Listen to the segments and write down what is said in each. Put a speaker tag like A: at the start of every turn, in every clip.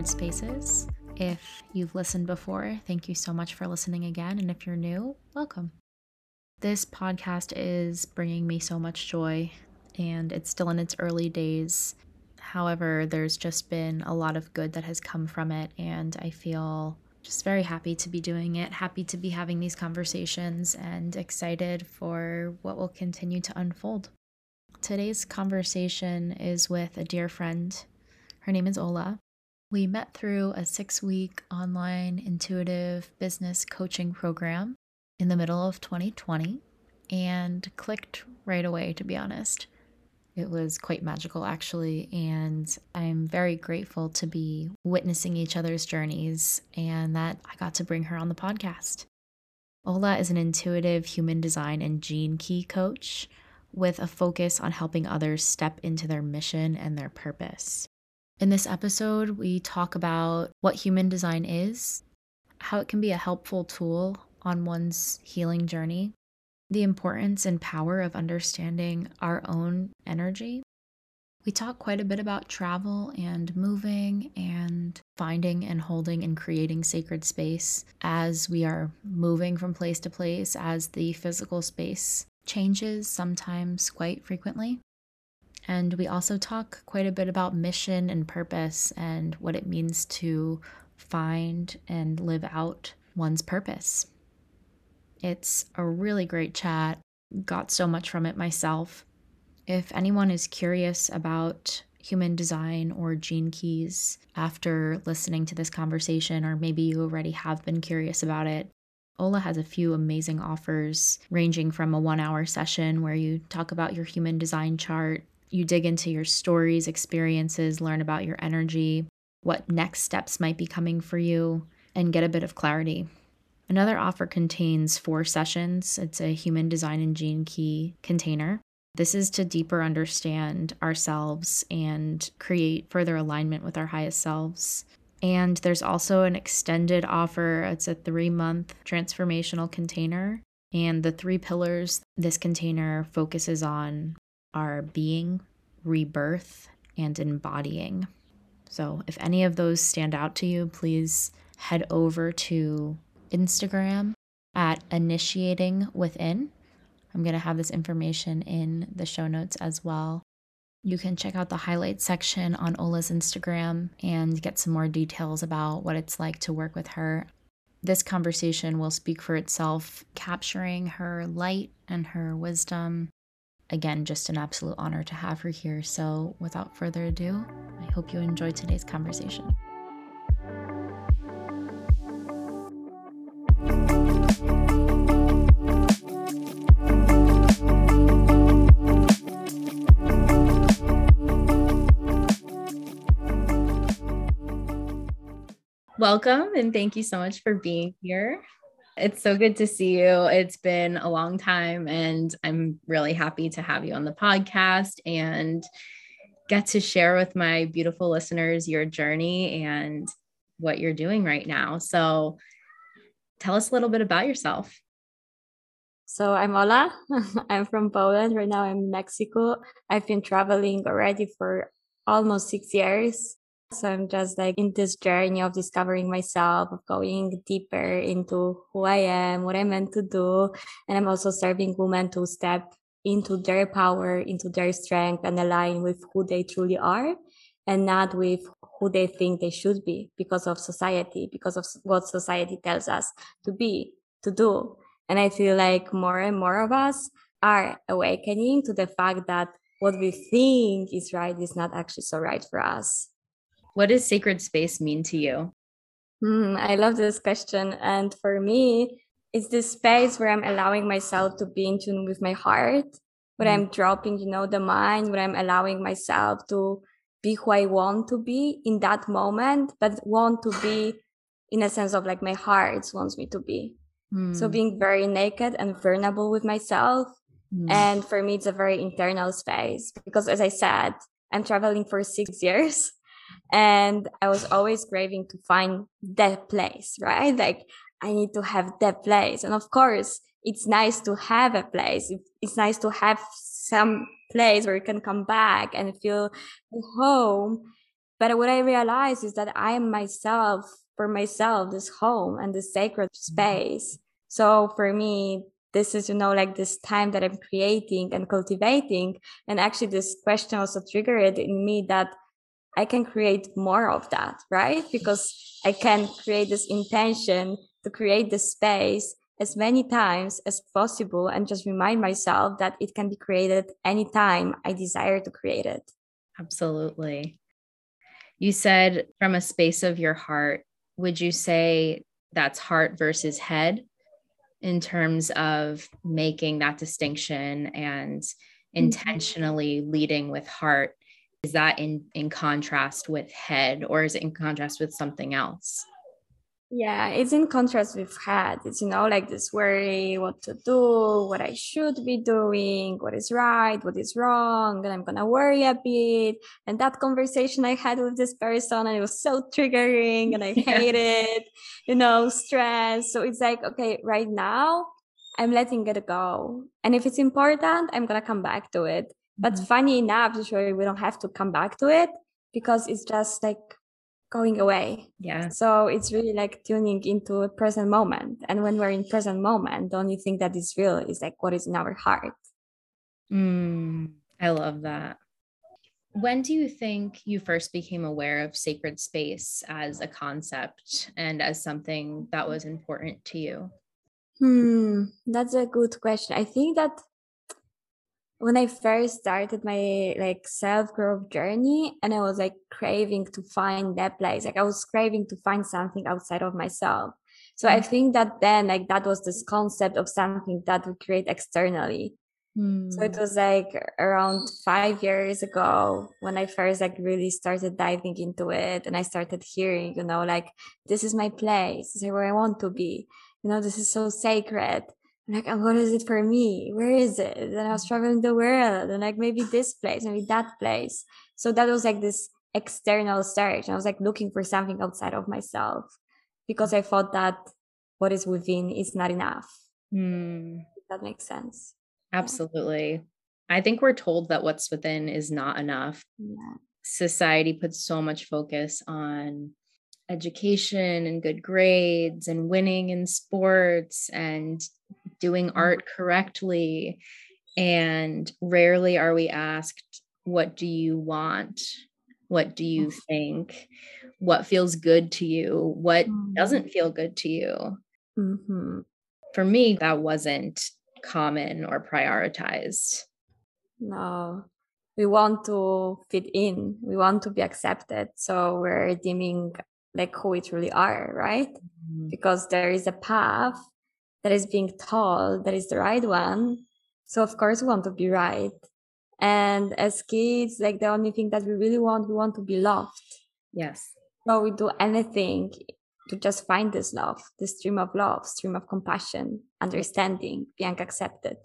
A: Sacred Spaces. If you've listened before, thank you so much for listening again. And if you're new, welcome. This podcast is bringing me so much joy, and it's still in its early days. However, there's just been a lot of good that has come from it, and I feel just very happy to be doing it, happy to be having these conversations, and excited for what will continue to unfold. Today's conversation is with a dear friend. Her name is Ola. We met through a six week online intuitive business coaching program in the middle of 2020 and clicked right away, to be honest. It was quite magical, actually, and I'm very grateful to be witnessing each other's journeys and that I got to bring her on the podcast. Ola is an intuitive human design and gene key coach with a focus on helping others step into their mission and their purpose. In this episode, we talk about what human design is, how it can be a helpful tool on one's healing journey, the importance and power of understanding our own energy. We talk quite a bit about travel and moving and finding and holding and creating sacred space as we are moving from place to place, as the physical space changes sometimes quite frequently. And we also talk quite a bit about mission and purpose and what it means to find and live out one's purpose. It's a really great chat. Got so much from it myself. If anyone is curious about human design or gene keys after listening to this conversation, or maybe you already have been curious about it, Ola has a few amazing offers, ranging from a one hour session where you talk about your human design chart, you dig into your stories, experiences, learn about your energy, what next steps might be coming for you, and get a bit of clarity. Another offer contains four sessions. It's a human design and gene key container. This is to deeper understand ourselves and create further alignment with our highest selves. And there's also an extended offer. It's a three month transformational container. And the three pillars this container focuses on are being, rebirth, and embodying. So if any of those stand out to you, please head over to Instagram at initiating within. I'm going to have this information in the show notes as well. You can check out the highlights section on Ola's Instagram and get some more details about what it's like to work with her. This conversation will speak for itself, capturing her light and her wisdom. Again, just an absolute honor to have her here. So, without further ado, I hope you enjoyed today's conversation. welcome and thank you so much for being here. It's so good to see you. It's been a long time, and I'm really happy to have you on the podcast and get to share with my beautiful listeners your journey and what you're doing right now. So, tell us a little bit about yourself.
B: So, I'm Ola. I'm from Poland. Right now, I'm in Mexico. I've been traveling already for almost six years. So I'm just like in this journey of discovering myself, of going deeper into who I am, what I'm meant to do. And I'm also serving women to step into their power, into their strength and align with who they truly are and not with who they think they should be because of society, because of what society tells us to be, to do. And I feel like more and more of us are awakening to the fact that what we think is right is not actually so right for us.
A: What does sacred space mean to you?
B: Mm, I love this question. And for me, it's this space where I'm allowing myself to be in tune with my heart, where mm. I'm dropping, you know, the mind, where I'm allowing myself to be who I want to be in that moment, but want to be in a sense of like my heart wants me to be. Mm. So being very naked and vulnerable with myself. Mm. And for me, it's a very internal space because as I said, I'm traveling for six years and I was always craving to find that place, right? Like I need to have that place. And of course, it's nice to have a place. It's nice to have some place where you can come back and feel home. But what I realized is that I am myself for myself, this home and this sacred mm-hmm. space. So for me, this is, you know, like this time that I'm creating and cultivating. And actually this question also triggered in me that I can create more of that, right? Because I can create this intention to create the space as many times as possible and just remind myself that it can be created anytime I desire to create it.
A: Absolutely. You said from a space of your heart, would you say that's heart versus head in terms of making that distinction and mm-hmm. intentionally leading with heart? Is that in, in contrast with head or is it in contrast with something else?
B: Yeah, it's in contrast with head It's, you know, like this worry, what to do, what I should be doing, what is right, what is wrong, and I'm gonna worry a bit. And that conversation I had with this person, and it was so triggering, and I yeah. hate it, you know, stress. So it's like, okay, right now, I'm letting it go. And if it's important, I'm gonna come back to it. But mm-hmm. funny enough, usually we don't have to come back to it because it's just like going away.
A: Yeah.
B: So it's really like tuning into a present moment. And when we're in present moment, the only thing that is real is like what is in our heart.
A: Mm, I love that. When do you think you first became aware of sacred space as a concept and as something that was important to you?
B: Hmm, that's a good question. I think that when I first started my like self growth journey and I was like craving to find that place, like I was craving to find something outside of myself. So mm. I think that then like that was this concept of something that we create externally. Mm. So it hmm. was like around five years ago when I first like really started diving into it and I started hearing, you know, like this is my place, this is where I want to be. You know, this is so sacred like, oh, what is it for me? Where is it? And I was traveling the world and like maybe this place, maybe that place. So that was like this external search. And I was like looking for something outside of myself because I thought that what is within is not enough. Mm. that makes sense.
A: Absolutely. Yeah. I think we're told that what's within is not enough. Yeah. Society puts so much focus on education and good grades and winning in sports and doing mm-hmm. art correctly. And rarely are we asked, What do you want? What do you mm-hmm. think? What feels good to you? What doesn't mm-hmm. feel good to you? Mm-hmm. For me, that wasn't common or prioritized.
B: No, we want to fit in, we want to be accepted. So we're dimming like who we truly are, right? Mm-hmm. Because there is a path that is being told that is the right one. So of course we want to be right. And as kids, like the only thing that we really want, we want to be loved.
A: Yes.
B: So we do anything to just find this love, this stream of love, stream of compassion, understanding, being accepted.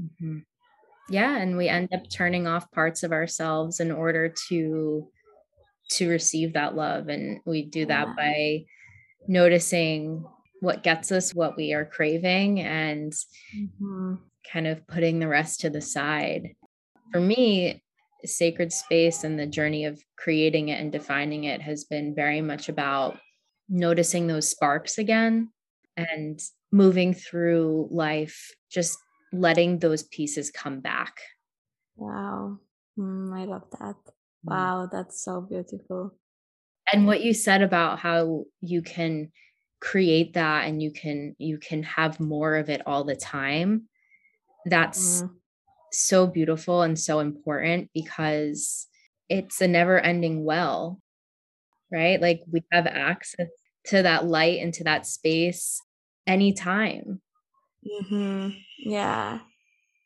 A: Mm-hmm. Yeah, and we end up turning off parts of ourselves in order to to receive that love, and we do that yeah. by noticing what gets us what we are craving and mm-hmm. kind of putting the rest to the side. For me, sacred space and the journey of creating it and defining it has been very much about noticing those sparks again and moving through life, just letting those pieces come back.
B: Wow. Mm, I love that. Mm. Wow, that's so beautiful.
A: And what you said about how you can create that and you can you can have more of it all the time that's mm. so beautiful and so important because it's a never ending well right like we have access to that light and to that space anytime
B: mm-hmm. yeah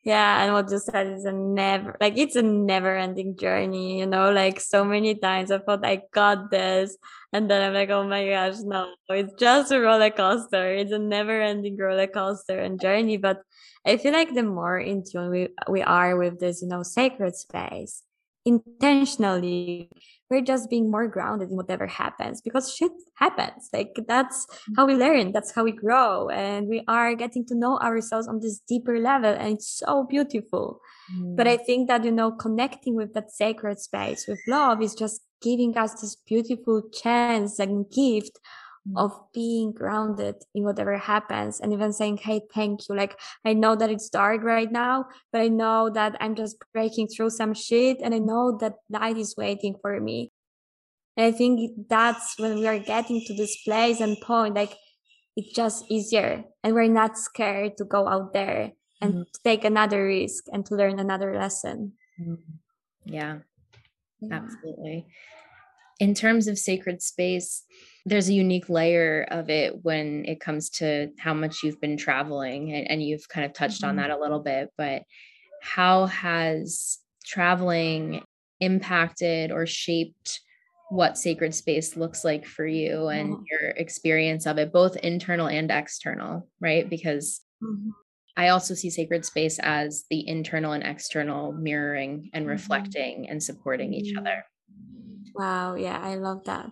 B: yeah and what you said is a never like it's a never ending journey you know like so many times i thought i got this and then i'm like oh my gosh no it's just a roller coaster. It's a never ending roller coaster and journey but i feel like the more in tune we, we are with this you know sacred space intentionally we're just being more grounded in whatever happens because shit happens. Like that's how we learn that's how we grow and we are getting to know ourselves on this deeper level and it's so beautiful. Mm. but i think that you know connecting with that sacred space with love is just giving us this beautiful chance and gift of being grounded in whatever happens and even saying hey thank you. Like i know that it's dark right now but i know that i'm just breaking through some shit and i know that light is waiting for me. And i think that's when we are getting to this place and point like it's just easier and we're not scared to go out there and mm-hmm. take another risk and to learn another lesson.
A: Mm-hmm. yeah, yeah. Absolutely. In terms of sacred space there's a unique layer of it when it comes to how much you've been traveling and, and you've kind of touched mm-hmm. on that a little bit but how has traveling impacted or shaped what sacred space looks like for you and mm-hmm. your experience of it both internal and external right because mm-hmm. i also see sacred space as the internal and external mirroring and mm-hmm. reflecting and supporting each mm-hmm. other
B: wow yeah i love that.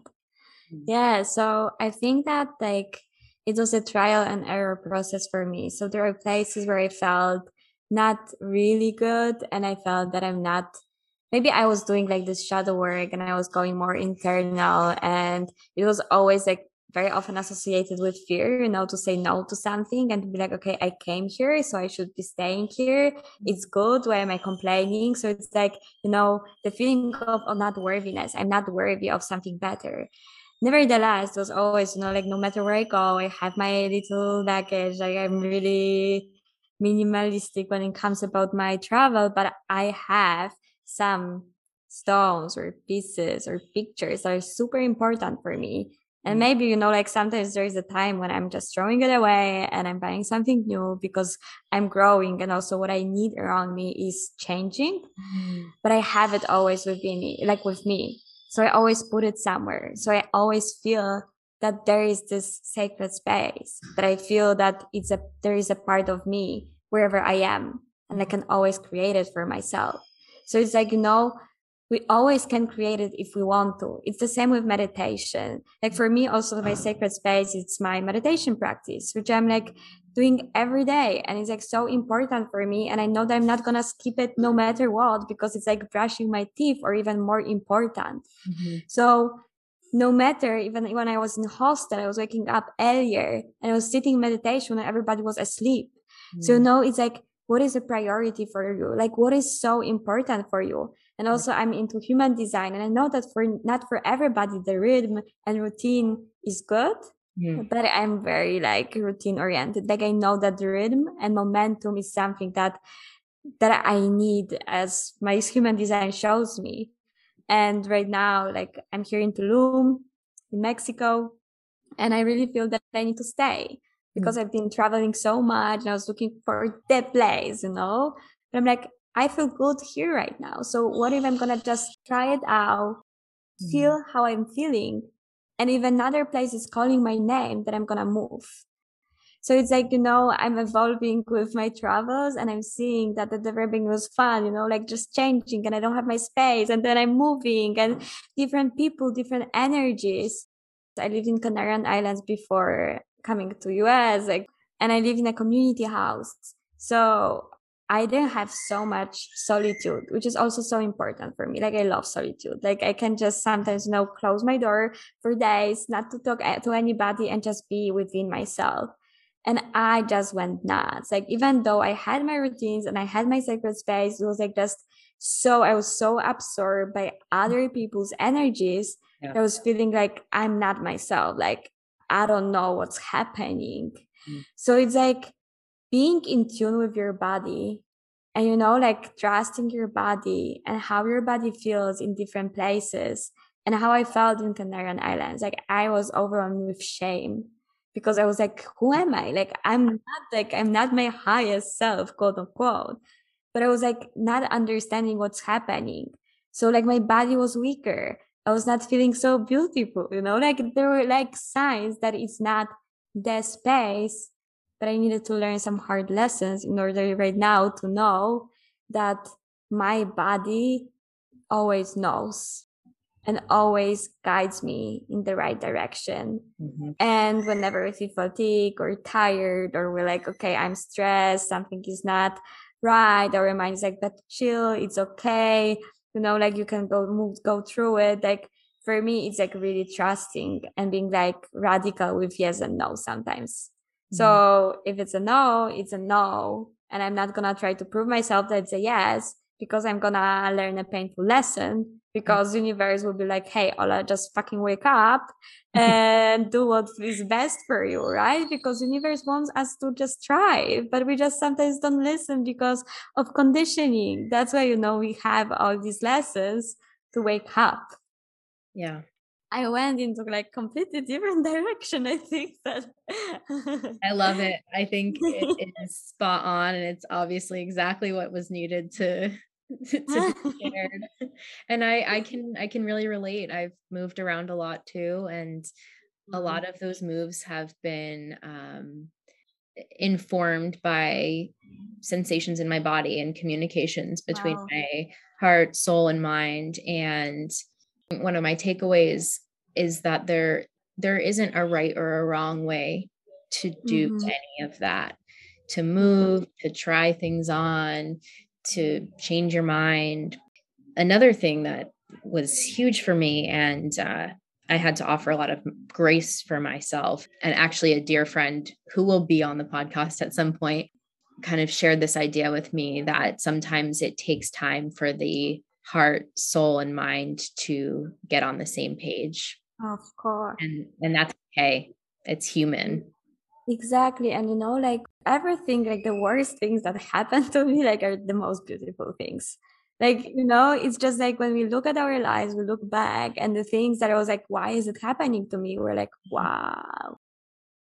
B: Mm-hmm. Yeah, so I think that like it was a trial and error process for me. So there are places where I felt not really good and I felt that I'm not maybe I was doing like this shadow work and I was going more internal and it was always like very often associated with fear, you know, to say no to something and to be like, okay, I came here, so I should be staying here. Mm-hmm. It's good. Why am I complaining? So it's like, you know, the feeling of, of not worthiness. I'm not worthy of something better nevertheless, it was always, you know, like no matter where I go, I have my little baggage. Like I'm really minimalistic when it comes about my travel, but I have some stones or pieces or pictures that are super important for me. And mm. maybe, you know, like sometimes there's a time when I'm just throwing it away and I'm buying something new because I'm growing and also what I need around me is changing. Mm. But I have it always with me, like with me. So I always put it somewhere. So I always feel that there is this sacred space that I feel that it's a, there is a part of me wherever I am and I can always create it for myself. So it's like, you know, we always can create it if we want to. It's the same with meditation. Like for me, also my sacred space, it's my meditation practice, which I'm like doing every day. And it's like so important for me. And I know that I'm not going to skip it no matter what, because it's like brushing my teeth or even more important. Mm-hmm. So no matter even when I was in hostel, I was waking up earlier and I was sitting meditation when everybody was asleep. Mm-hmm. So no, it's like, what is a priority for you? Like what is so important for you? and also i'm into human design and i know that for not for everybody the rhythm and routine is good yeah. but i'm very like routine oriented like i know that the rhythm and momentum is something that that i need as my human design shows me and right now like i'm here in tulum in mexico and i really feel that i need to stay because mm. i've been traveling so much and i was looking for the place you know but i'm like I feel good here right now. So what if I'm gonna just try it out, mm. feel how I'm feeling, and if another place is calling my name, then I'm gonna move. So it's like, you know, I'm evolving with my travels and I'm seeing that the developing was fun, you know, like just changing and I don't have my space and then I'm moving and different people, different energies. I lived in Canarian Islands before coming to US, like, and I live in a community house. So I didn't have so much solitude, which is also so important for me. Like I love solitude. Like I can just sometimes, you know, close my door for days, not to talk to anybody and just be within myself. And I just went nuts. Like even though I had my routines and I had my sacred space, it was like just so I was so absorbed by other people's energies. Yeah. I was feeling like I'm not myself. Like I don't know what's happening. Mm. So it's like being in tune with your body and you know like trusting your body and how your body feels in different places and how i felt in canarian islands. Like i was overwhelmed with shame because i was like who am i? Like i'm not like i'm not my highest self quote unquote but i was like not understanding what's happening. So like my body was weaker. I was not feeling so beautiful you know? Like there were like signs that it's not the space but I needed to learn some hard lessons in order right now to know that my body always knows and always guides me in the right direction. Mm-hmm. And whenever we feel fatigue or tired, or we're like, okay, I'm stressed, something is not right, or is like, but chill, it's okay. You know, like you can go move, go through it. Like for me, it's like really trusting and being like radical with yes and no sometimes. Mm-hmm. So if it's a no, it's a no. And I'm not going to try to prove myself that it's a yes because I'm going to learn a painful lesson because universe will be like, Hey, Ola, just fucking wake up and do what is best for you, right? Because universe wants us to just try, but we just sometimes don't listen because of conditioning. That's why, you know, we have all these lessons to wake up.
A: Yeah.
B: I went into like completely different direction. I think that
A: I love it. I think it, it is spot on and it's obviously exactly what was needed to to be shared. And I I can I can really relate. I've moved around a lot too and a mm-hmm. lot of those moves have been um informed by sensations in my body and communications between wow. my heart, soul and mind and one of my takeaways is that there there isn't a right or a wrong way to do mm-hmm. any of that to move to try things on to change your mind another thing that was huge for me and uh, i had to offer a lot of grace for myself and actually a dear friend who will be on the podcast at some point kind of shared this idea with me that sometimes it takes time for the heart, soul, and mind to get on the same page.
B: Of course.
A: And and that's okay. It's human.
B: Exactly. And you know, like everything, like the worst things that happen to me, like are the most beautiful things. Like, you know, it's just like when we look at our lives, we look back and the things that I was like, why is it happening to me? We're like, wow,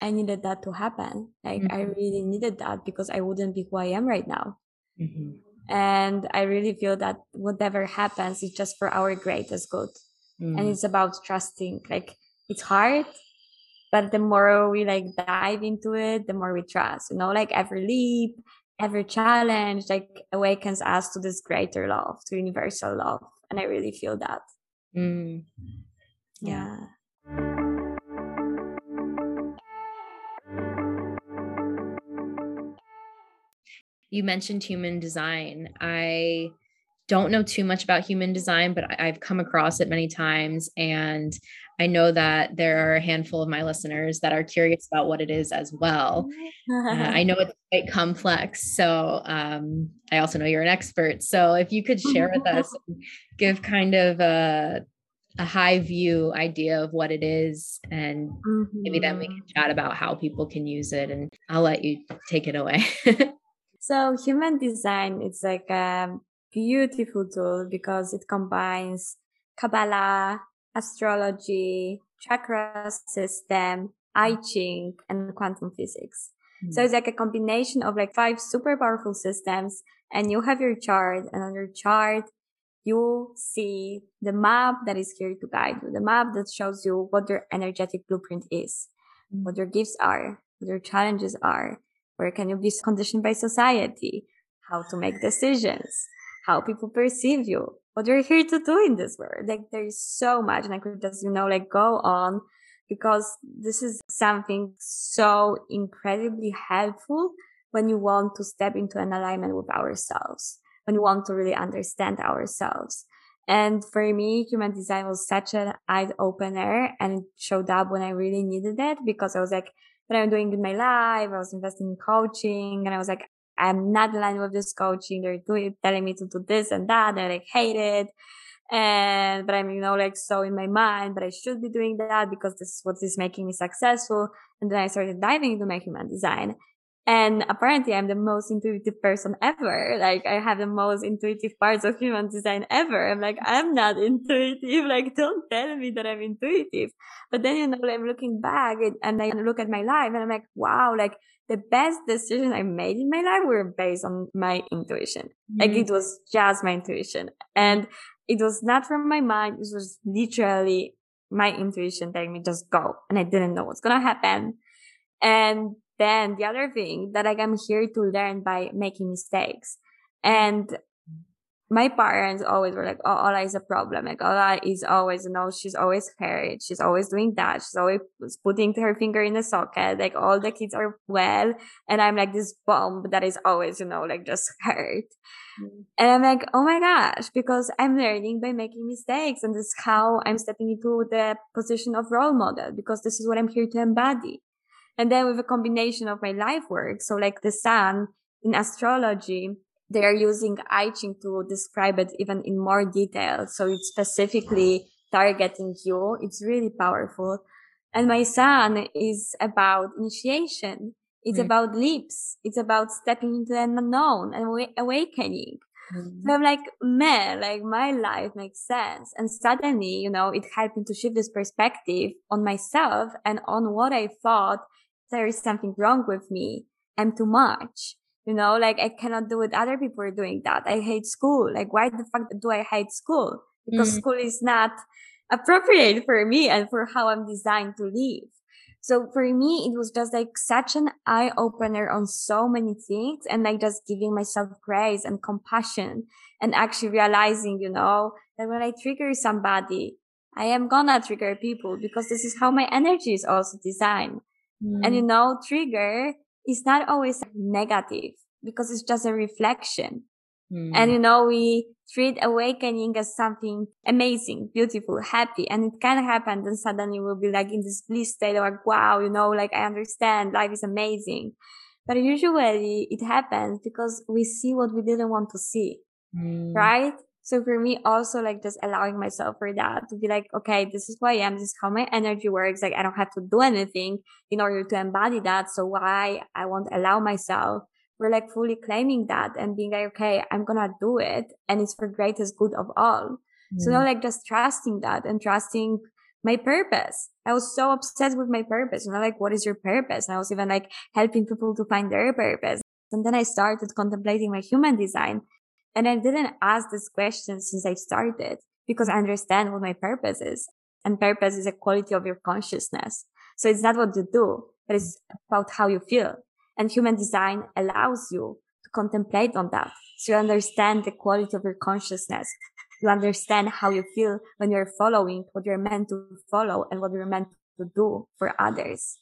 B: I needed that to happen. Like, mm-hmm. I really needed that because I wouldn't be who I am right now. Mm-hmm. And I really feel that whatever happens is just for our greatest good. Mm. And it's about trusting. Like it's hard, but the more we like dive into it, the more we trust, you know, like every leap, every challenge, like awakens us to this greater love, to universal love. And I really feel that.
A: Mm.
B: yeah.
A: you mentioned human design. I don't know too much about human design, but I've come across it many times. And I know that there are a handful of my listeners that are curious about what it is as well. uh, I know it's quite complex. So um, I also know you're an expert. So if you could share with us, give kind of a, a high view idea of what it is, and mm-hmm. maybe then we mm-hmm. can chat about how people can use it. And I'll let you take it away.
B: So human design is like a beautiful tool because it combines Kabbalah, astrology, chakra system, I Ching, and quantum physics. Mm-hmm. So it's like a combination of like five super powerful systems and you have your chart and on your chart, you see the map that is here to guide you, the map that shows you what your energetic blueprint is, mm-hmm. what your gifts are, what your challenges are, where can you be conditioned by society? How to make decisions? How people perceive you? What you're here to do in this world? Like there's so much and I could just, you know, like go on because this is something so incredibly helpful when you want to step into an alignment with ourselves, when you want to really understand ourselves. And for me, human design was such an eye opener and it showed up when I really needed it because I was like, what I'm doing in my life. I was investing in coaching and I was like, I'm not aligned with this coaching. They're doing, telling me to do this and that. And I like hate it. And, but I'm, you know, like so in my mind, but I should be doing that because this is what is making me successful. And then I started diving into my human design and apparently I'm the most intuitive person ever. Like I have the most intuitive parts of human design ever. I'm like, I'm not intuitive. Like don't tell me that I'm intuitive. But then, you know, I'm looking back and I look at my life and I'm like, wow, like the best decisions I made in my life were based on my intuition. Mm-hmm. Like it was just my intuition and it was not from my mind. It was literally my intuition telling me just go. And I didn't know what's going to happen. And then the other thing that like I'm here to learn by making mistakes. And my parents always were like, oh, Ola is a problem. Like, Ola is always, you know, she's always hurt. She's always doing that. She's always putting her finger in the socket. Like, all the kids are well. And I'm like this bomb that is always, you know, like just hurt. Mm. And I'm like, oh my gosh, because I'm learning by making mistakes. And this is how I'm stepping into the position of role model because this is what I'm here to embody. And then with a combination of my life work. So like the sun in astrology, they are using I Ching to describe it even in more detail. So it's specifically targeting you. It's really powerful. And my sun is about initiation. It's right. about leaps. It's about stepping into the unknown and awakening. So hmm. I'm like, man, like my life makes sense. And suddenly, you know, it helped me to shift this perspective on myself and on what I thought there is something wrong with me. I'm too much. You know, like I cannot do what Other people are doing that. I hate school. Like, why the fuck do I hate school? Because mm. school is not appropriate for me and for how I'm designed to live. So for me, it was just like such an eye opener on so many things and like just giving myself grace and compassion and actually realizing, you know, that when I trigger somebody, I am gonna trigger people because this is how my energy is also designed. Mm. And you know, trigger is not always negative because it's just a reflection. Mm. And you know, we treat awakening as something amazing, beautiful, happy, and it can happen. Then suddenly we'll be like in this bliss state of like, wow, you know, like I understand life is amazing. But usually it happens because we see what we didn't want to see. Mm. Right? So for me, also like just allowing myself for that to be like, okay, this is who I am. This is how my energy works. Like I don't have to do anything in order to embody that. So why I won't allow myself we're like fully claiming that and being like, okay, I'm gonna do it. And it's for greatest good of all. Mm. So now like just trusting that and trusting my purpose. I was so obsessed with my purpose. You know, like, what is your purpose? And I was even like helping people to find their purpose. And then I started contemplating my human design and I didn't ask this question since I started because I understand what my purpose is. And purpose is a quality of your consciousness. So it's not what you do, but it's about how you feel. And human design allows you to contemplate on that. So you understand the quality of your consciousness. You understand how you feel when you're following what you're meant to follow and what you're meant to do for others.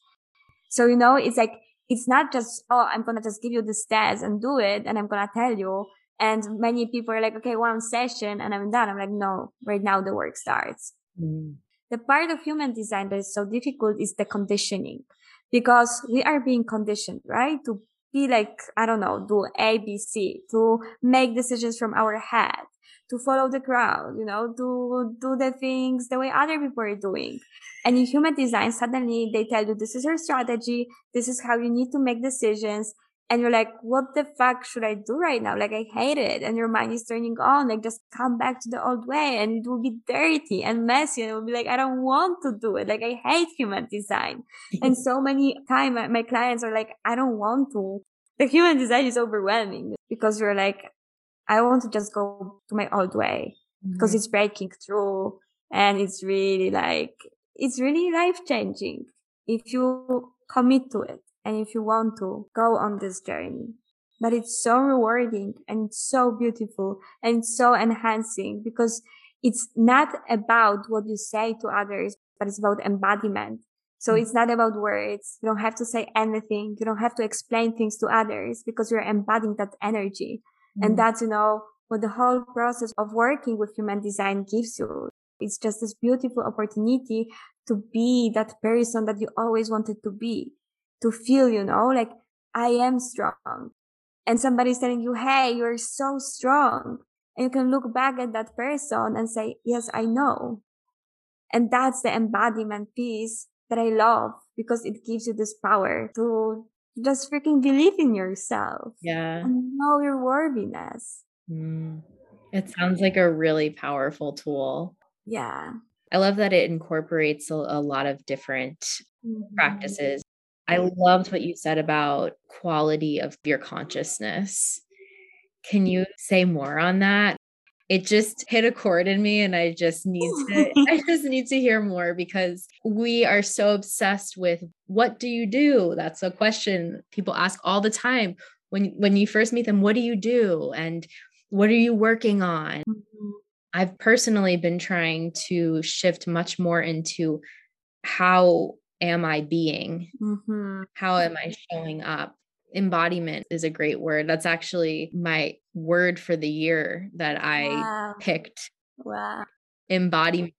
B: So, you know, it's like, it's not just, oh, I'm going to just give you the stats and do it. And I'm going to tell you and many people are like, okay, one session and I'm done. I'm like, no, right now the work starts. Mm. The part of human design that is so difficult is the conditioning because we are being conditioned, right? To be like, I don't know, do A, B, C, to make decisions from our head, to follow the crowd, you know, to do the things the way other people are doing. And in human design, suddenly they tell you this is your strategy. This is how you need to make decisions and you're like, what the fuck should I do right now? Like, I hate it. And your mind is turning on, like, just come back to the old way and it will be dirty and messy. And it will be like, I don't want to do it. Like, I hate human design. and so many time my clients are like, I don't want to. The human design is overwhelming because you're like, I want to just go to my old way because mm-hmm. it's breaking through and it's really like, it's really life changing if you commit to it and if you want to go on this journey. But it's so rewarding and so beautiful and so enhancing because it's not about what you say to others, but it's about embodiment. So mm. it's not about words. You don't have to say anything. You don't have to explain things to others because you're embodying that energy. Mm. And that's, you know, what the whole process of working with human design gives you. It's just this beautiful opportunity to be that person that you always wanted to be to feel, you know, like I am strong. And somebody's telling you, Hey, you're so strong. And you can look back at that person and say, Yes, I know. And that's the embodiment piece that I love because it gives you this power to just freaking believe in yourself.
A: Yeah.
B: And know your worthiness.
A: Mm. It sounds like a really powerful tool.
B: Yeah.
A: I love that it incorporates a, a lot of different mm-hmm. practices I loved what you said about quality of your consciousness. Can you say more on that? It just hit a chord in me and I just need to I just need to hear more because we are so obsessed with what do you do? That's a question people ask all the time. When when you first meet them, what do you do? And what are you working on? Mm-hmm. I've personally been trying to shift much more into how am I being? Mm-hmm. How am I showing up? Embodiment is a great word. That's actually my word for the year that I wow. picked.
B: Wow.
A: Embodiment.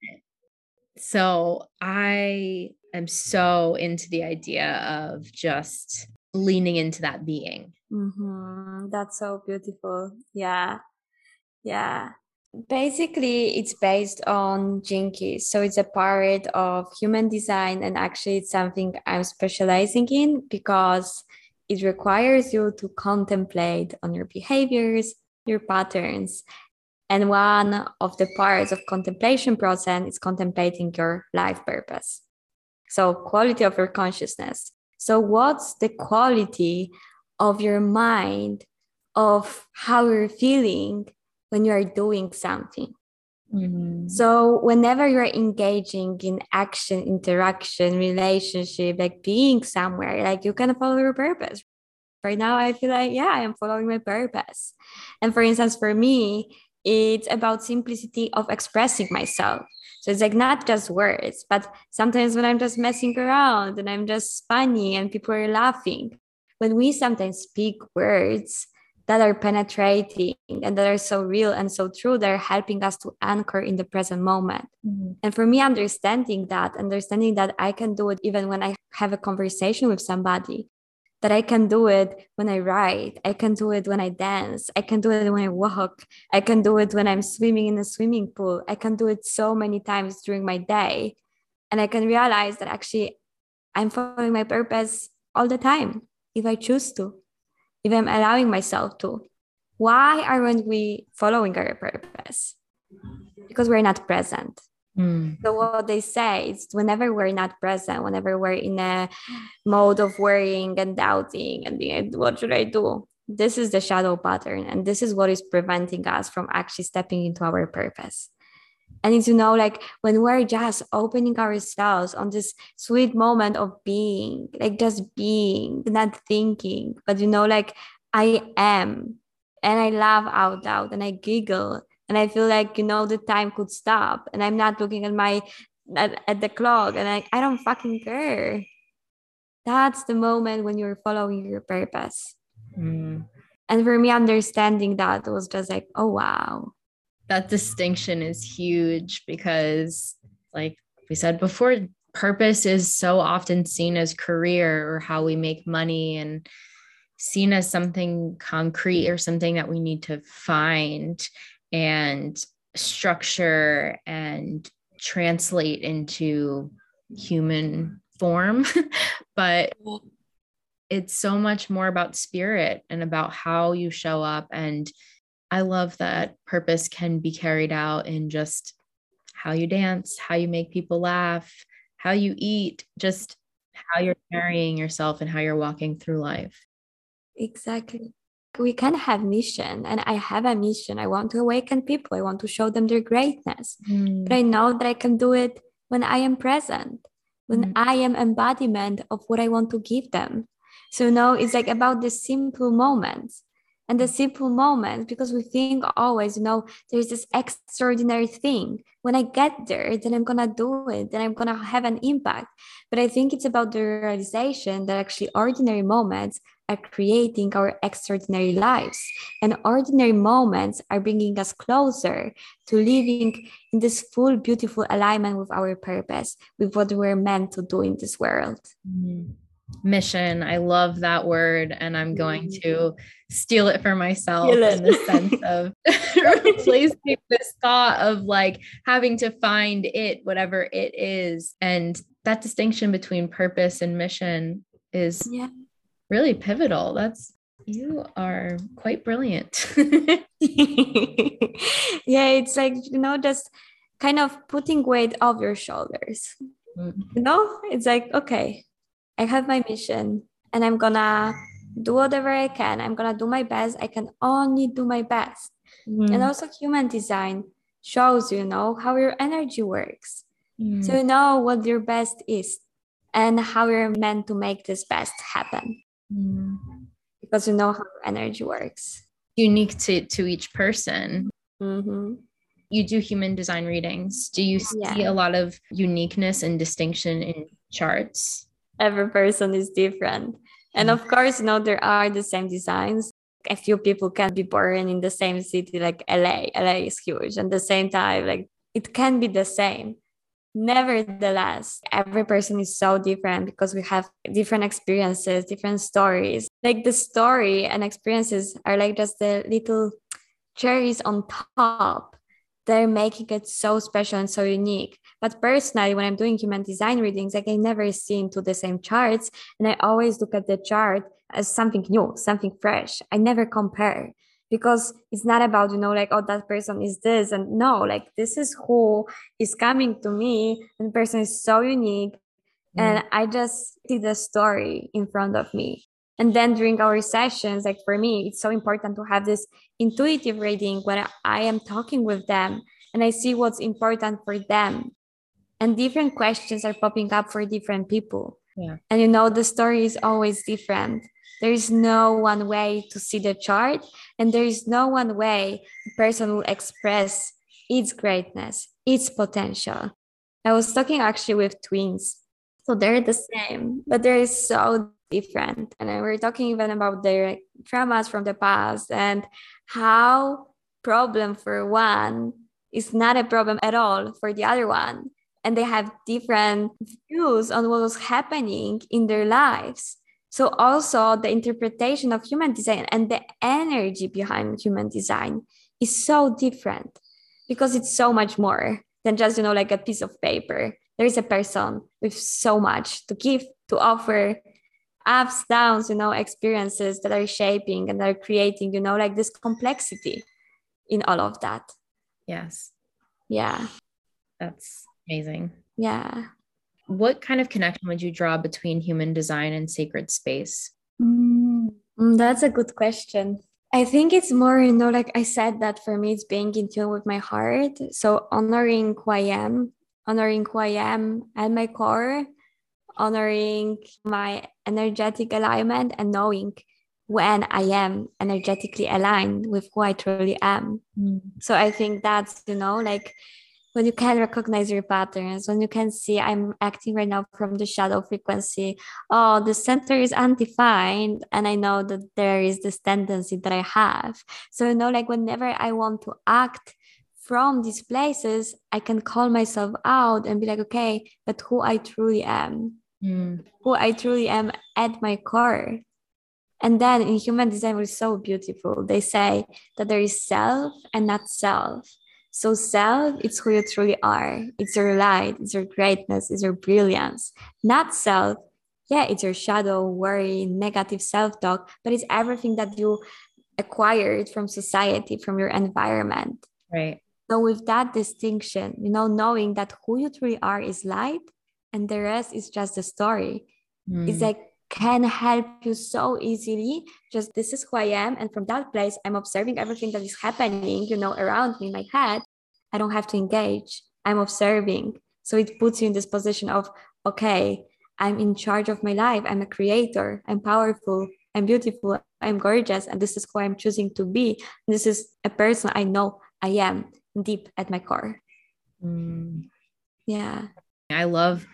A: So I am so into the idea of just leaning into that being.
B: Mm-hmm. That's so beautiful. Yeah. Yeah. Basically, it's based on Keys. So it's a part of human design. And actually, it's something I'm specializing in because it requires you to contemplate on your behaviors, your patterns. And one of the parts of contemplation process is contemplating your life purpose. So quality of your consciousness. So what's the quality of your mind, of how you're feeling when you are doing something. Mm-hmm. So, whenever you're engaging in action, interaction, relationship, like being somewhere, like you can follow your purpose. Right now, I feel like, yeah, I am following my purpose. And for instance, for me, it's about simplicity of expressing myself. So it's like not just words, but sometimes when I'm just messing around and I'm just funny and people are laughing, when we sometimes speak words, that are penetrating and that are so real and so true they're helping us to anchor in the present moment. Mm-hmm. and for me understanding that understanding that i can do it even when i have a conversation with somebody that i can do it when i write i can do it when i dance i can do it when i walk i can do it when i'm swimming in a swimming pool i can do it so many times during my day. And i can realize that actually i'm following my purpose all the time if i choose to if I'm allowing myself to, why aren't we following our purpose? Because we're not present. Mm. So what they say is whenever we're not present, whenever we're in a mode of worrying and doubting and being, what should I do? This is the shadow pattern, and this is what is preventing us from actually stepping into our purpose and to know like when we're just opening ourselves on this sweet moment of being like just being not thinking but you know like i am and i laugh out loud and i giggle and i feel like you know the time could stop and i'm not looking at my at, at the clock and I, I don't fucking care. That's the moment when you're following your purpose. Mm. and for me understanding that was just like oh wow
A: that distinction is huge because like we said before purpose is so often seen as career or how we make money and seen as something concrete or something that we need to find and structure and translate into human form. But it's so much more about spirit and about how you show up and I love that purpose can be carried out in just how you dance, how you make people laugh, how you eat, just how you're carrying yourself and how you're walking through life.
B: Exactly. We can have mission, and I have a mission. I want to awaken people. I want to show them their greatness. Mm. But I know that I can do it when I am present, when mm. I am embodiment of what I want to give them. So now it's like about the simple moments and the simple moments because we think always you know there's this extraordinary thing. When i get there then i'm gonna do it then i'm gonna have an impact. But i think it's about the realization that actually ordinary moments are creating our extraordinary lives. And ordinary moments are bringing us closer to living in this full beautiful alignment with our purpose with what we're meant to do in this world. Mm-hmm
A: mission. I love that word, and I'm going mm. to steal it for myself it. in the sense of replacing this thought of like having to find it, whatever it is. And that distinction between purpose and mission is yeah. really pivotal. That's you are quite brilliant.
B: yeah, it's like, you know, just kind of putting weight off your shoulders. Mm-hmm. You know, it's like, okay, I have my mission and I'm gonna do whatever I can. I'm gonna do my best. I can only do my best. Mm. And also human design shows you know how your energy works. Mm. So you know what your best is and how you're meant to make this best happen. Mm. Because you know how energy works.
A: unique to to each person.
B: Mm-hmm.
A: You do human design readings. Do you see
B: Yeah.
A: a lot of uniqueness and distinction in charts?
B: Every person is different. And of course, you know, there are the same designs. A few people can be born in the same city, like LA. LA is huge. And the same time, like it can be the same. Nevertheless, every person is so different because we have different experiences, different stories. Like the story and experiences are like just the little cherries on top. They're making it so special and so unique. But personally, when I'm doing human design readings, like I never see into the same charts. And I always look at the chart as something new, something fresh. I never compare because it's not about, you know, like, oh, that person is this. And no, like this is who is coming to me. And the person is so unique. Mm. And I just see the story in front of me. And then during our sessions, like for me, it's so important to have this intuitive reading when I am talking with them and I see what's important for them. And different questions are popping up for different people.
A: Yeah.
B: And you know, the story is always different. There is no one way to see the chart, and there is no one way a person will express its greatness, its potential. I was talking actually with twins. So they're the same, but they're so different. And we're talking even about their traumas from the past and how problem for one is not a problem at all for the other one. And they have different views on what was happening in their lives. So also the interpretation of human design and the energy behind human design is so different because it's so much more than just, you know, like a piece of paper. There is a person with so much to give, to offer, ups, downs, you know, experiences that are shaping and are creating, you know, like this complexity in all of that.
A: Yes.
B: Yeah.
A: That's amazing.
B: Yeah.
A: What kind of connection would you draw between human design and sacred space?
B: Mm, that's a good question. I think it's more, you know, like I said, that for me, it's being in tune with my heart. So honoring who I am, honoring who I am at my core, honoring my energetic alignment, and knowing when I am energetically aligned with who I truly am. Mm. So I think that's, you know, like when you can recognize your patterns, when you can see I'm acting right now from the shadow frequency, oh, the center is undefined. And I know that there is this tendency that I have. So, you know, like whenever I want to act from these places, I can call myself out and be like, okay, but who I truly am,
A: Mm.
B: who I truly am at my core. And then in human design, it's so beautiful. They say that there is self and not self. So self, it's who you truly are. It's your light, it's your greatness, it's your brilliance. Not self, yeah, it's your shadow, worry, negative self-talk, but it's everything that you acquired from society, from your environment.
A: Right.
B: So with that distinction, you know, knowing that who you truly are is light and the rest is just a story. It's
A: Mm.
B: like can help you so easily. Just this is who I am. And from that place, I'm observing everything that is happening, you know, around me in my head. I don't have to engage. I'm observing. So it puts you in this position of, okay, I'm in charge of my life. I'm a creator. I'm powerful. I'm beautiful. I'm gorgeous. And this is who I'm choosing to be. This is a person I know I am deep at my core.
A: Mm.
B: Yeah.
A: I love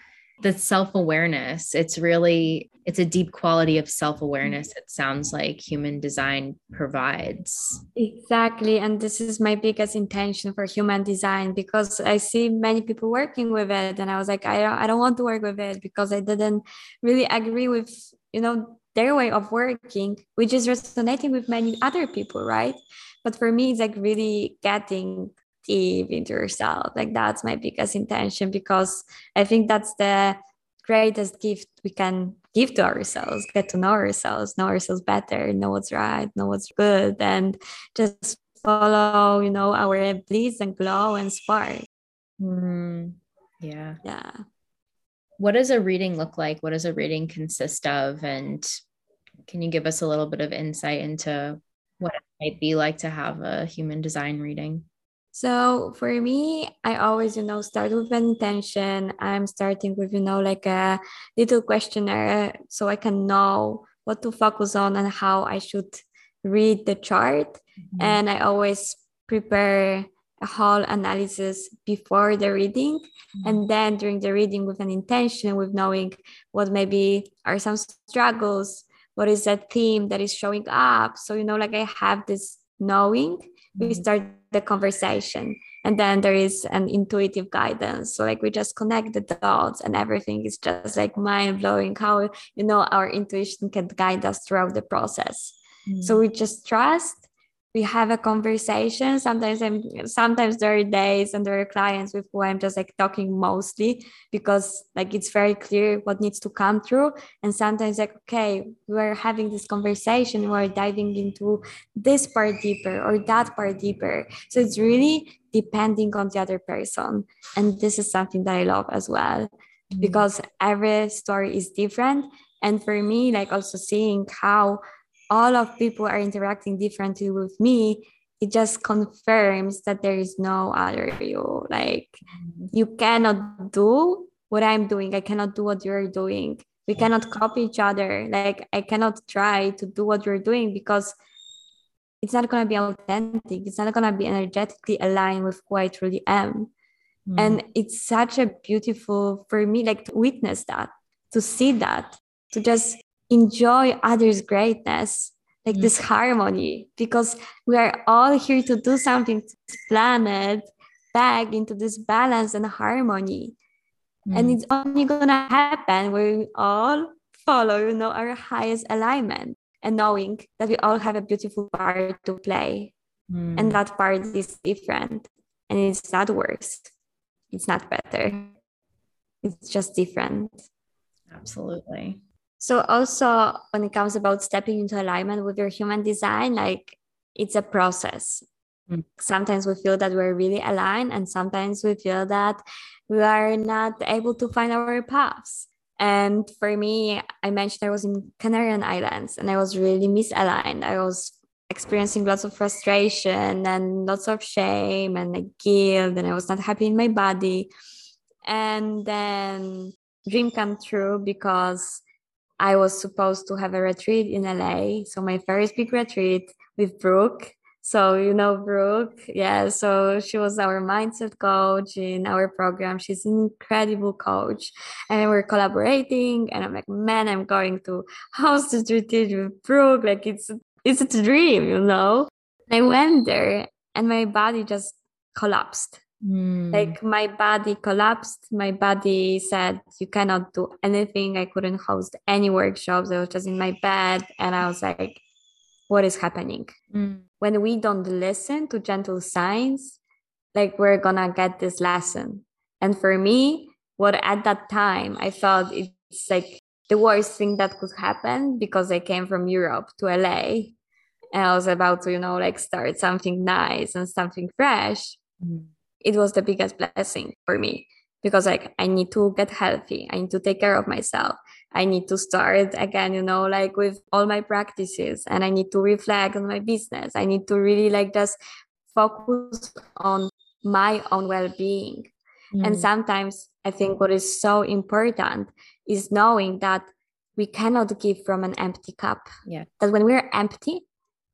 A: the self-awareness. It's really it's a deep quality of self-awareness mm-hmm. it sounds like human design provides.
B: Exactly. And this is my biggest intention for human design because I see many people working with it. And I was like, I don't, I don't want to work with it because I didn't really agree with, you know, their way of working, which is resonating with many other people, right? But for me, it's like really getting deep into yourself. Like that's my biggest intention because I think that's the greatest gift we can give to ourselves get to know ourselves know ourselves better know what's right know what's good and just follow you know our bliss and glow and spark
A: Mm. Yeah.
B: yeah
A: What does a reading look like? What does a reading consist of? And can you give us a little bit of insight into what it might be like to have a human design reading?
B: So for me, I always, you know, start with an intention. I'm starting with, you know, like a little questionnaire so I can know what to focus on and how I should read the chart mm-hmm. and I always prepare a whole analysis before the reading mm-hmm. and then during the reading with an intention with knowing what maybe are some struggles what is that theme that is showing up so you know like i have this knowing we mm-hmm. start the conversation. And then there is an intuitive guidance. So like we just connect the dots and everything is just like mind blowing how you know our intuition can guide us throughout the process. Mm. so we just trust we have a conversation. Sometimes i'm sometimes there are days and there are clients with who i'm just like talking mostly because like it's very clear what needs to come through. And sometimes like okay we're having this conversation we're diving into this part deeper or that part deeper. So it's really depending on the other person. And this is something that i love as well mm-hmm. because every story is different. And for me like also seeing how all of people are interacting differently with me it just confirms that there is no other you. Like mm-hmm. you cannot do what i'm doing. I cannot do what you're doing. We cannot copy each other. Like i cannot try to do what you're doing because it's not going to be authentic. It's not going to be energetically aligned with who i truly am. Mm. and it's such a beautiful for me like to witness that to see that to just enjoy others' greatness, like mm. this harmony, because we are all here to do something to this planet back into this balance and harmony. Mm. And it's only gonna happen when we all follow, you know, our highest alignment and knowing that we all have a beautiful part to play. Mm. And that part is different. And it's not worse. It's not better. It's just different.
A: Absolutely.
B: So also when it comes about stepping into alignment with your human design, like it's a process. Mm. Sometimes we feel that we're really aligned, and sometimes we feel that we are not able to find our paths. And for me, I mentioned I was in Canarian Islands and I was really misaligned. I was experiencing lots of frustration and lots of shame and guilt, and I was not happy in my body. And then dream come true because I was supposed to have a retreat in LA. So my first big retreat with Brooke. So you know Brooke, yeah. So she was our mindset coach in our program. She's an incredible coach, and we're collaborating. And I'm like, man, I'm going to host this retreat with Brooke. Like it's it's a dream, you know. I went there, and my body just collapsed. Mm. Like my body collapsed. My body said, You cannot do anything. I couldn't host any workshops. I was just in my bed. And I was like, What is happening? Mm. When we don't listen to gentle signs, like we're gonna get this lesson. And for me, what at that time I felt it's like the worst thing that could happen because I came from Europe to LA and I was about to, you know, like start something nice and something fresh. Mm it was the biggest blessing for me because like I need to get healthy. I need to take care of myself. I need to start again, you know, like with all my practices and I need to reflect on my business. I need to really like just focus on my own well-being. Mm. And sometimes I think what is so important is knowing that we cannot give from an empty cup.
A: Yeah.
B: That when we're empty,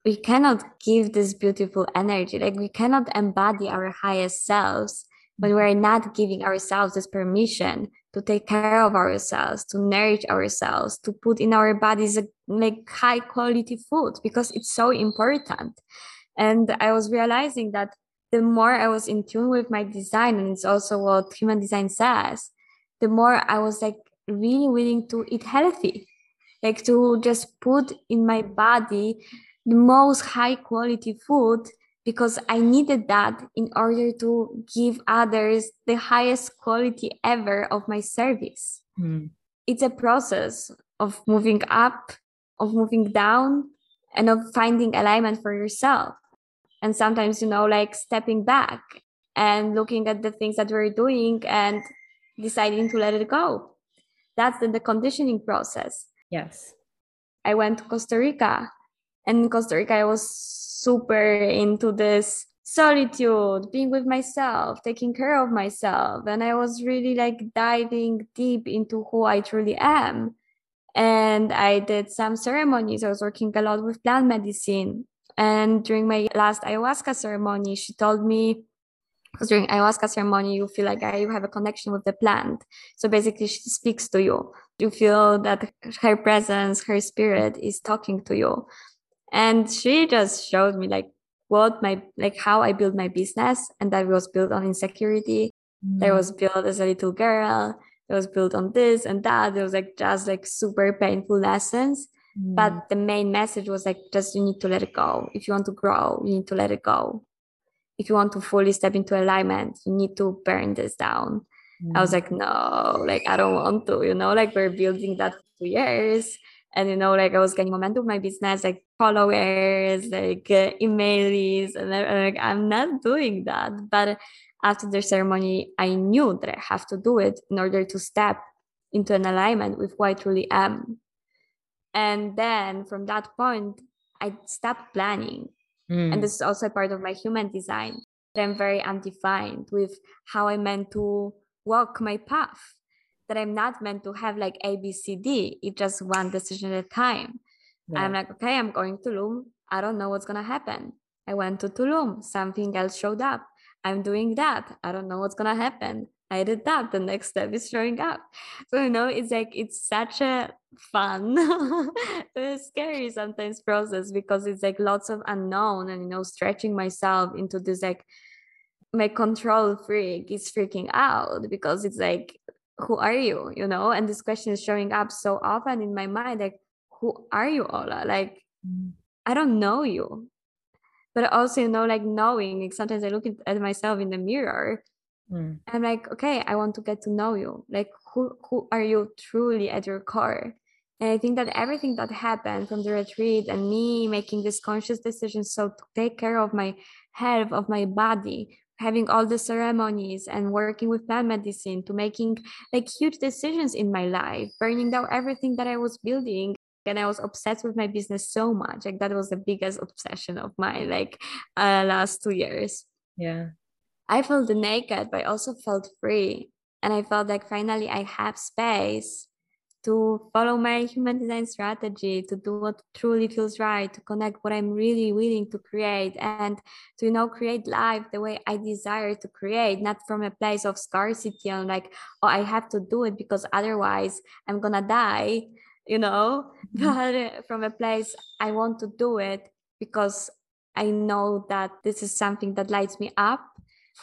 B: we cannot give this beautiful energy like we cannot embody our highest selves when mm-hmm. we're not giving ourselves this permission to take care of ourselves to nourish ourselves to put in our bodies a, like high quality food because it's so important. And i was realizing that the more i was in tune with my design and it's also what human design says the more i was like really willing to eat healthy. Like to just put in my body the most high quality food because I needed that in order to give others the highest quality ever of my service. Mm. It's a process of moving up, of moving down, and of finding alignment for yourself. And sometimes, you know, like stepping back and looking at the things that we're doing and deciding to let it go. That's the, the conditioning process.
A: Yes.
B: I went to Costa Rica and in Costa Rica, I was super into this solitude, being with myself, taking care of myself. And I was really like diving deep into who I truly am. and I did some ceremonies. I was working a lot with plant medicine. And during my last ayahuasca ceremony, she told me, because during ayahuasca ceremony, you feel like you have a connection with the plant. So basically, she speaks to you. You feel that her presence, her spirit is talking to you. And she just showed me like what my like how I built my business, and that was built on insecurity. Mm. That was built as a little girl it was built on this and that it was like just like super painful lessons mm. but the main message was like just you need to let it go if you want to grow you need to let it go if you want to fully step into alignment you need to burn this down mm. i was mm. like no like i don't want to you know like we're building that for years and you know like i was getting momentum my business like followers like uh, emails and I'm like i'm not doing that but after the ceremony, I knew that I have to do it in order to step into an alignment with who I truly am. And then from that point, I stopped planning. Mm. And this is also part of my human design. That I'm very undefined with how I meant to walk my path. That I'm not meant to have like A, B, C, D. It's just one decision at a time. Yeah. I'm like, okay, I'm going to Tulum. I don't know what's gonna happen. I went to Tulum. Something else showed up. I'm doing that. I don't know what's gonna happen. I did that. The next step is showing up. So you know, it's like it's such a fun, uh, scary sometimes process because it's like lots of unknown and you know, stretching myself into this like my control freak is freaking out because it's like, who are you? You know, and this question is showing up so often in my mind, like, who are you, Ola? Like, mm. I don't know you but also you know like knowing like sometimes i look at myself in the mirror mm. i'm like okay i want to get to know you like who who are you truly at your core and i think that everything that happened from the retreat and me making this conscious decision so to take care of my health of my body having all the ceremonies and working with plant medicine to making like huge decisions in my life burning down everything that i was building and i was obsessed with my business so much like that was the biggest obsession of mine like uh, last two years.
A: Yeah.
B: I felt naked but i also felt free and i felt like finally i have space to follow my human design strategy to do what truly feels right to connect what i'm really willing to create and to you know create life the way i desire to create not from a place of scarcity and like oh i have to do it because otherwise i'm gonna die you know? Mm-hmm. but from a place i want to do it because i know that this is something that lights me up.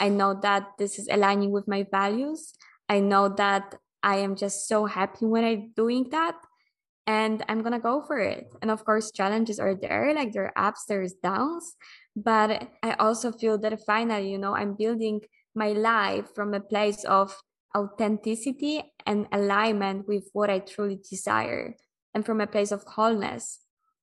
B: I know that this is aligning with my values. I know that i am just so happy when i'm doing that and i'm gonna go for it and of course challenges are there like there are ups there's downs but i also feel that finally you know i'm building my life from a place of authenticity and alignment with what I truly desire and from a place of wholeness,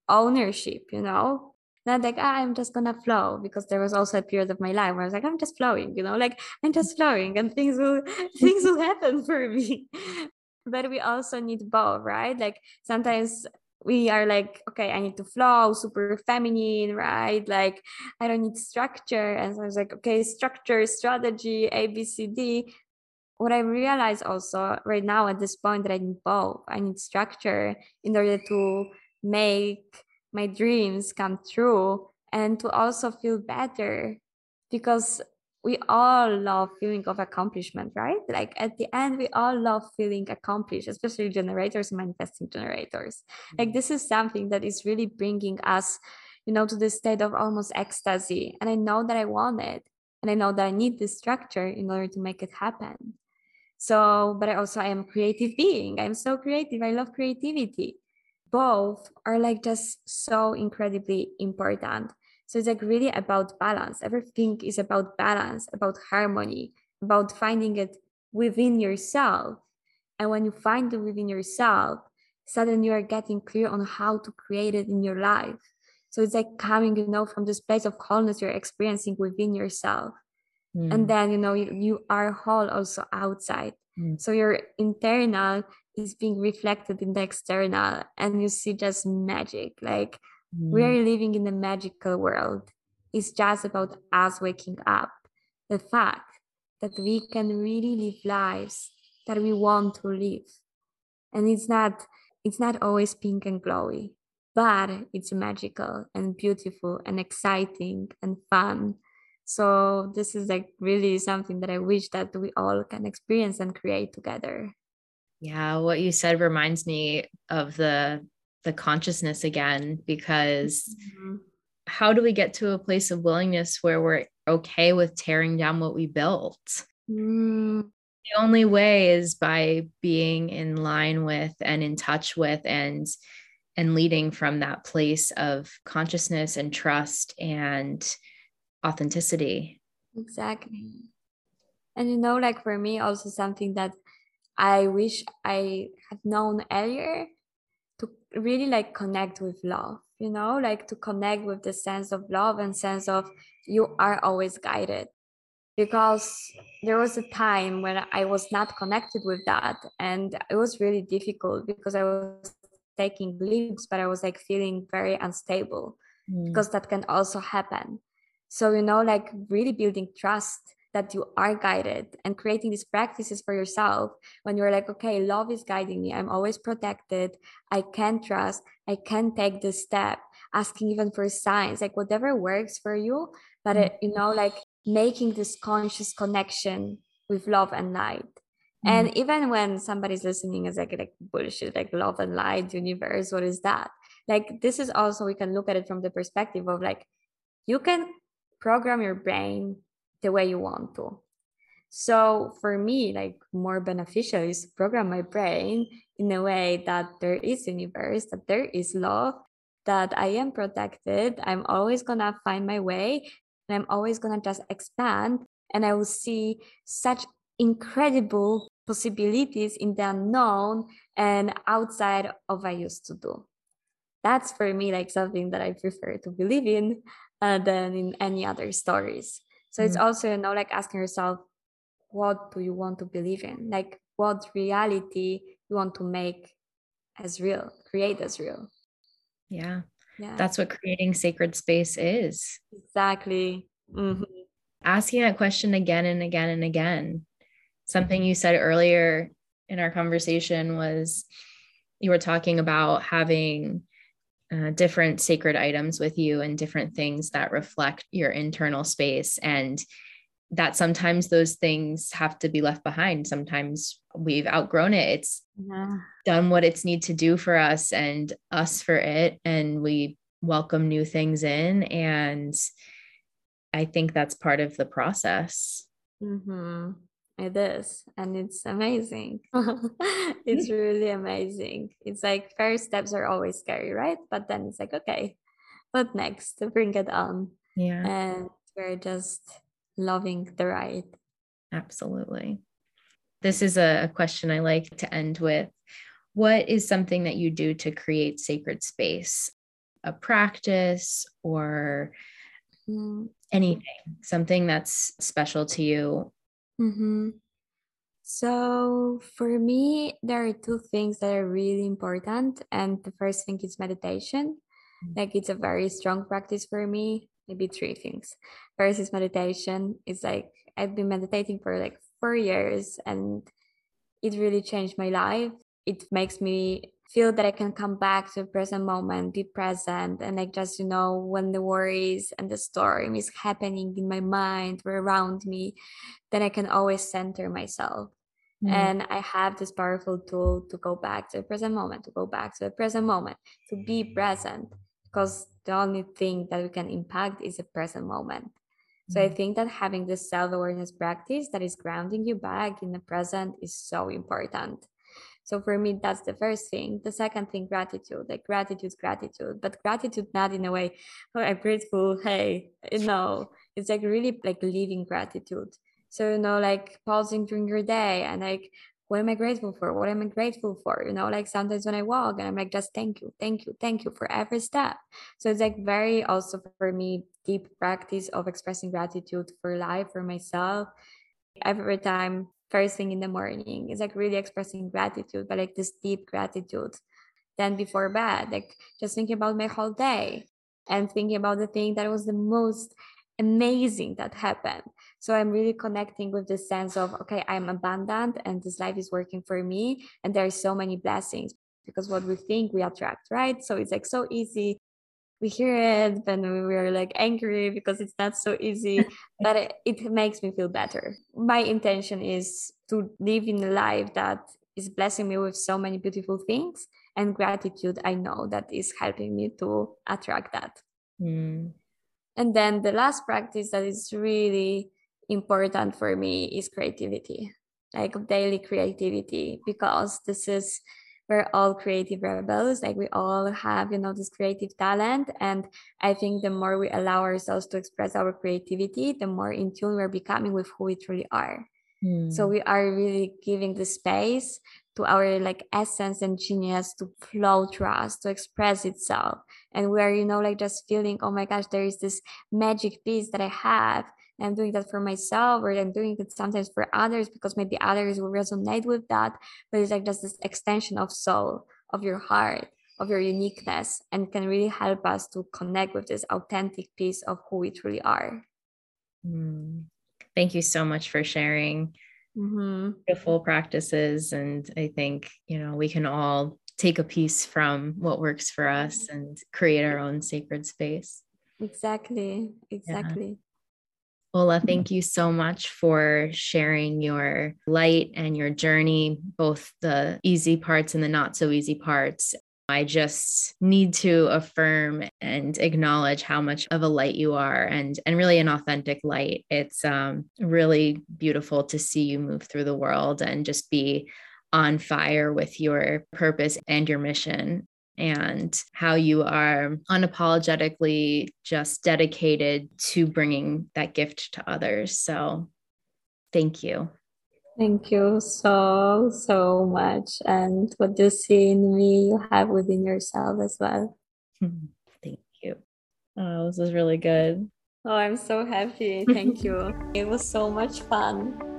B: ownership, you know? Not like, ah, I'm just gonna flow because there was also a period of my life where I was like, I'm just flowing, you know, like I'm just flowing and things will things will happen for me. But we also need both, right? Like sometimes we are like okay i need to flow super feminine right like i don't need structure and so i was like okay structure strategy a b c d what I realize also right now at this point that I need both. I need structure in order to make my dreams come true and to also feel better because we all love feeling of accomplishment right like at the end we all love feeling accomplished especially generators manifesting generators like this is something that is really bringing us you know to this state of almost ecstasy and i know that i want it and i know that i need this structure in order to make it happen so, but I also I am a creative being. I'm so creative. I love creativity. Both are like just so incredibly important. So it's like really about balance. Everything is about balance, about harmony, about finding it within yourself. And when you find it within yourself, suddenly you are getting clear on how to create it in your life. So it's like coming, you know, from this place of wholeness you're experiencing within yourself mm. and then you know you, you are whole also outside mm. so your internal is being reflected in the external and you see just magic like mm. we are living in a magical world it's just about us waking up the fact that we can really live lives that we want to live and it's not it's not always pink and glowy, but it's magical and beautiful and exciting and fun. So this is like really something that I wish that we all can experience and create together.
A: Yeah, what you said reminds me of the the consciousness again because mm-hmm. how do we get to a place of willingness where we're okay with tearing down what we built? Mm. The only way is by being in line with and in touch with and and leading from that place of consciousness and trust and authenticity.
B: Exactly. And you know, like for me, also something that I wish I had known earlier to really like connect with love, you know, like to connect with the sense of love and sense of you are always guided. Because there was a time when I was not connected with that. And it was really difficult because I was taking leaps, but I was like feeling very unstable mm. because that can also happen. So, you know, like really building trust that you are guided and creating these practices for yourself when you're like, okay, love is guiding me. I'm always protected. I can trust. I can take this step, asking even for signs, like whatever works for you. But, it, you know, like making this conscious connection with love and light. Mm-hmm. And even when somebody's listening is like like bullshit, like love and light, universe, what is that? Like this is also we can look at it from the perspective of like you can program your brain the way you want to. So for me, like more beneficial is program my brain in a way that there is universe, that there is love, that I am protected. I'm always gonna find my way and I'm always gonna just expand and I will see such incredible possibilities in the unknown and outside of what I used to do. That's for me like something that I prefer to believe in uh, than in any other stories. So mm-hmm. it's also, you know, like asking yourself, what do you want to believe in? Like what reality you want to make as real, create as real.
A: Yeah. Yeah. That's what creating sacred space is.
B: Exactly. Mm-hmm.
A: Asking that question again and again and again. Something you said earlier in our conversation was you were talking about having uh, different sacred items with you and different things that reflect your internal space. And that sometimes those things have to be left behind. Sometimes we've outgrown it. It's yeah. done what it's need to do for us and us for it. And we welcome new things in. And i think that's part of the process.
B: Mm-hmm. It is, and it's amazing. it's really amazing. It's like first steps are always scary, right? But then it's like, okay, what next? To bring it on.
A: Yeah.
B: And we're just loving the ride.
A: Absolutely. This is a question I like to end with. What is something that you do to create sacred space? A practice or mm. anything, something that's special to you
B: Mm-hmm. So for me, there are two things that are really important. And the first thing is meditation. Mm. Like it's a very strong practice for me. Maybe three things. First is meditation. It's like I've been meditating for like four years and it really changed my life. It makes me feel that I can come back to the present moment, be present, and like just, you know, when the worries and the storm is happening in my mind or around me, then I can always center myself. Mm. And I have this powerful tool to go back to the present moment, to go back to the present moment, to be present, because the only thing that we can impact is the present moment. So I mm. think that having this self awareness practice that is grounding you back in the present is so important. So for me, that's the first thing. The second thing, gratitude. Like gratitude, gratitude, but gratitude not in a way, oh, I'm grateful. Hey, no, it's like really like living gratitude. So you know, like pausing during your day and like, what am I grateful for? What am I grateful for? You know, like sometimes when I walk and I'm like, just thank you, thank you, thank you for every step. So it's like very also for me deep practice of expressing gratitude for life, for myself. Every time first thing in the morning is like really expressing gratitude but like this deep gratitude then before bed like just thinking about my whole day and thinking about the thing that was the most amazing that happened so i'm really connecting with the sense of okay i'm abundant and this life is working for me and there are so many blessings because what we think we attract, right? So it's like so easy. We hear it, then we are like angry because it's not so easy, but it, it makes me feel better. My intention is to live in a life that is blessing me with so many beautiful things and gratitude i know that is helping me to attract that mm. and then the last practice that is really important for me is creativity like daily creativity because this is we're all creative rebels like we all have you know this creative talent and i think the more we allow ourselves to express our creativity the more in tune we're becoming with who we truly are. Mm. so we are really giving the space to our like essence and genius to flow through us to express itself. And we are you know like just feeling oh my gosh there is this magic piece that i have i'm doing that for myself or i'm doing it sometimes for others because maybe others will resonate with that but it's like just this extension of soul of your heart of your uniqueness and can really help us to connect with this authentic piece of who we truly are
A: mm. thank you so much for sharing mm-hmm. beautiful practices. And I think, you know, we can all take a piece from what works for us and create our own sacred space.
B: Exactly. Exactly.
A: Ola, thank you so much for sharing your light and your journey, both the easy parts and the not so easy parts. I just need to affirm and acknowledge how much of a light you are and and really an authentic light. It's um, really beautiful to see you move through the world and just be on fire with your purpose and your mission and how you are unapologetically just dedicated to bringing that gift to others. So thank you.
B: Thank you so, so much. And what you see in me, you have within yourself as well.
A: Thank you. Oh, this is really good.
B: Oh, I'm so happy. Thank you. It was so much fun.